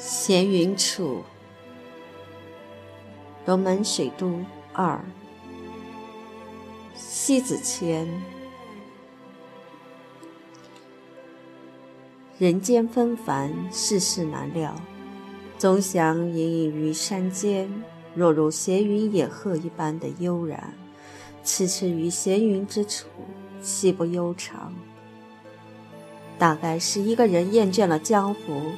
闲云处，龙门水都二。西子泉，人间纷繁，世事难料。总想隐隐于山间，若如闲云野鹤一般的悠然。此次于闲云之处，岂不悠长？大概是一个人厌倦了江湖。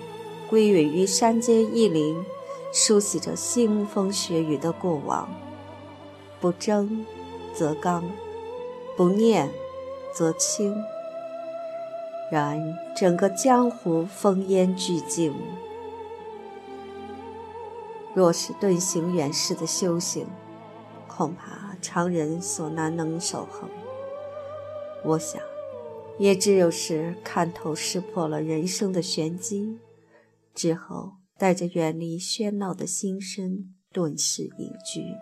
归隐于山间一林，梳洗着腥风血雨的过往。不争则刚，不念则清。然整个江湖烽烟俱静。若是遁形远世的修行，恐怕常人所难能守恒。我想，也只有是看透识破了人生的玄机。之后，带着远离喧闹的心声，顿时隐居。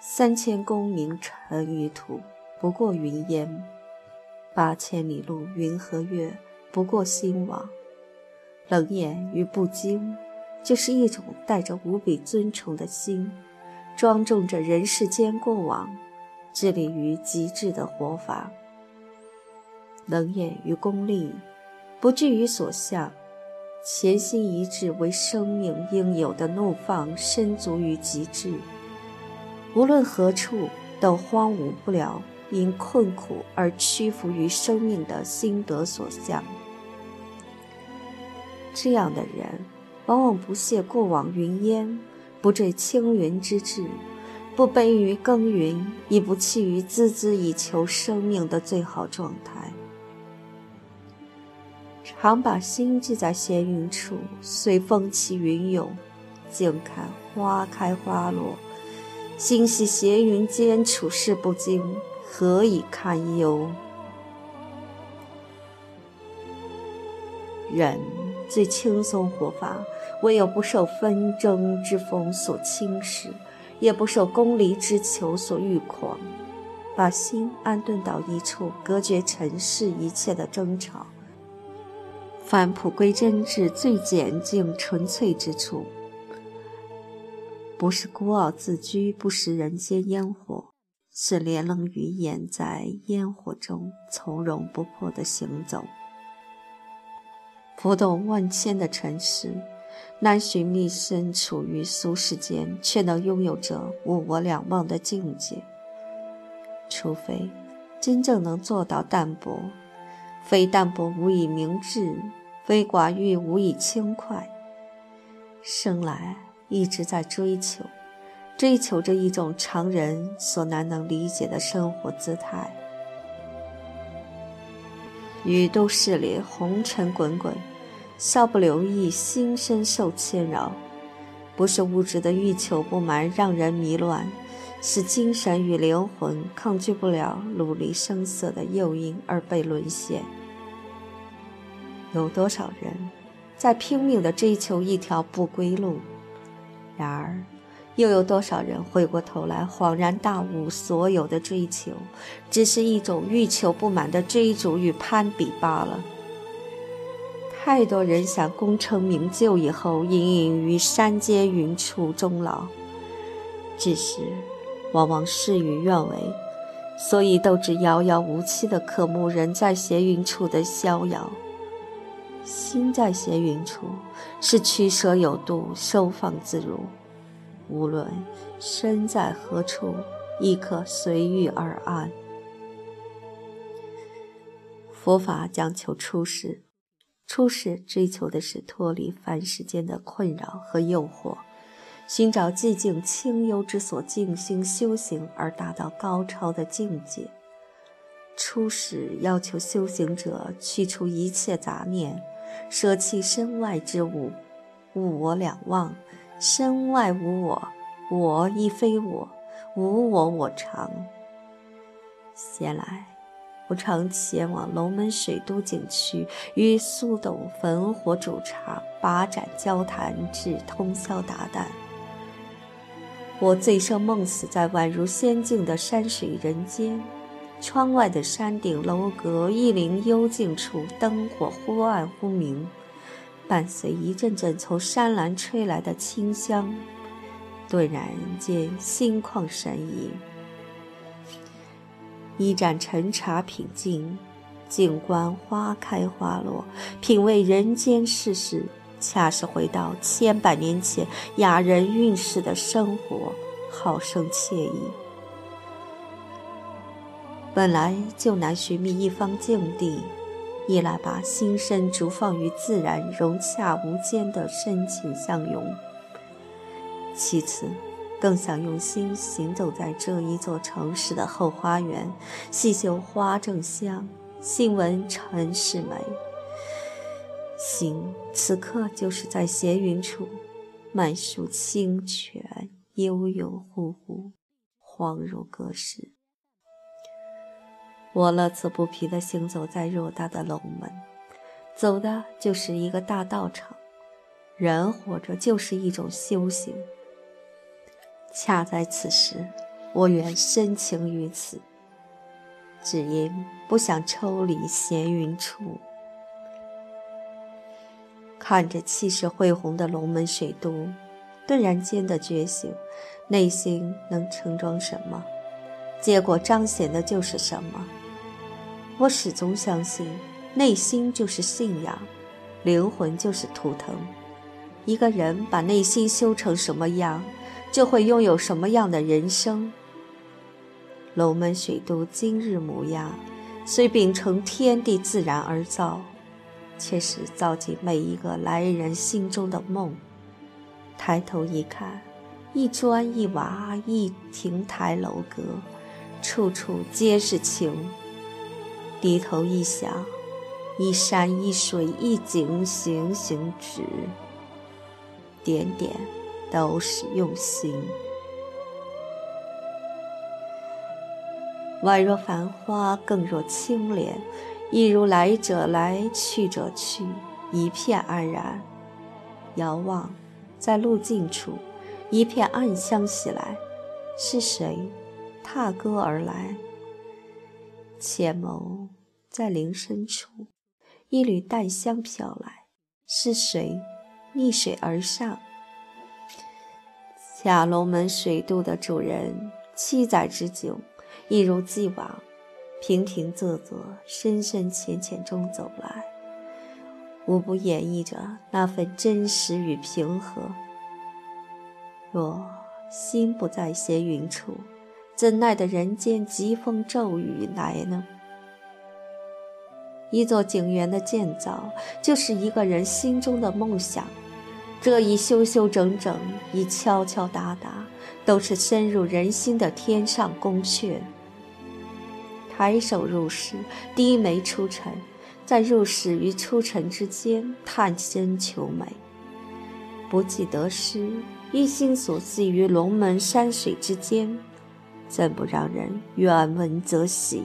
三千功名尘与土，不过云烟；八千里路云和月，不过兴亡。冷眼与不惊，就是一种带着无比尊崇的心，庄重着人世间过往，致力于极致的活法。冷眼与功利，不惧于所向。潜心一致，为生命应有的怒放深足于极致。无论何处，都荒芜不了因困苦而屈服于生命的心得所向。这样的人，往往不屑过往云烟，不坠青云之志，不悲于耕耘，亦不弃于孜孜以求生命的最好状态。常把心寄在闲云处，随风起云涌，静看花开花落。心系闲云间，处事不惊，何以堪忧？人最轻松活法，唯有不受纷争之风所侵蚀，也不受功利之求所欲狂，把心安顿到一处，隔绝尘世一切的争吵。返璞归真至最简净纯粹之处，不是孤傲自居，不食人间烟火，是连棱于眼，在烟火中从容不迫地行走。浮动万千的尘世，难寻觅身处于俗世间，却能拥有着物我两忘的境界。除非真正能做到淡泊。非淡泊无以明志，非寡欲无以轻快。生来一直在追求，追求着一种常人所难能理解的生活姿态。宇都市里红尘滚滚，稍不留意，心身受牵扰。不是物质的欲求不满让人迷乱，是精神与灵魂抗拒不了努力声色的诱因而被沦陷。有多少人在拼命地追求一条不归路？然而，又有多少人回过头来恍然大悟，所有的追求只是一种欲求不满的追逐与攀比罢了。太多人想功成名就以后，隐隐于山间云处终老，只是往往事与愿违，所以都只遥遥无期的渴慕人在闲云处的逍遥。心在闲云处，是取舍有度，收放自如。无论身在何处，亦可随遇而安。佛法讲求出世，出世追求的是脱离凡世间的困扰和诱惑，寻找寂静清幽之所，静心修行而达到高超的境界。初始要求修行者去除一切杂念。舍弃身外之物，物我两忘；身外无我，我亦非我，无我我常。闲来，我常前往龙门水都景区，与苏董焚火煮茶，把盏交谈，至通宵达旦。我醉生梦死在宛如仙境的山水人间。窗外的山顶楼阁，一林幽静处，灯火忽暗忽明。伴随一阵阵从山岚吹来的清香，顿然间心旷神怡。一盏陈茶品尽，静观花开花落，品味人间世事，恰是回到千百年前雅人韵事的生活，好生惬意。本来就难寻觅一方静地。一来把心身逐放于自然，融洽无间的深情相拥；其次，更想用心行走在这一座城市的后花园，细嗅花正香，细闻尘世美。心此刻就是在闲云处，漫树清泉，悠悠忽忽，恍如隔世。我乐此不疲地行走在偌大的龙门，走的就是一个大道场。人活着就是一种修行。恰在此时，我愿深情于此，只因不想抽离闲云处。看着气势恢宏的龙门水都，顿然间的觉醒，内心能盛装什么，结果彰显的就是什么。我始终相信，内心就是信仰，灵魂就是图腾。一个人把内心修成什么样，就会拥有什么样的人生。龙门水都今日模样，虽秉承天地自然而造，却是造进每一个来人心中的梦。抬头一看，一砖一瓦一亭台楼阁，处处皆是情。低头一想，一山一水一景，行行止，点点都是用心。宛若繁花，更若清莲，一如来者来，去者去，一片安然。遥望，在路尽处，一片暗香袭来，是谁踏歌而来？且眸在林深处，一缕淡香飘来，是谁逆水而上？下龙门水渡的主人，七载之久，一如既往，平平仄仄、深深浅浅中走来，无不演绎着那份真实与平和。若心不在闲云处，怎奈得人间疾风骤雨来呢？一座景园的建造，就是一个人心中的梦想。这一修修整整，一敲敲打打，都是深入人心的天上宫阙。抬手入室，低眉出尘，在入室与出尘之间探身求美，不计得失，一心所系于龙门山水之间。怎不让人远闻则喜？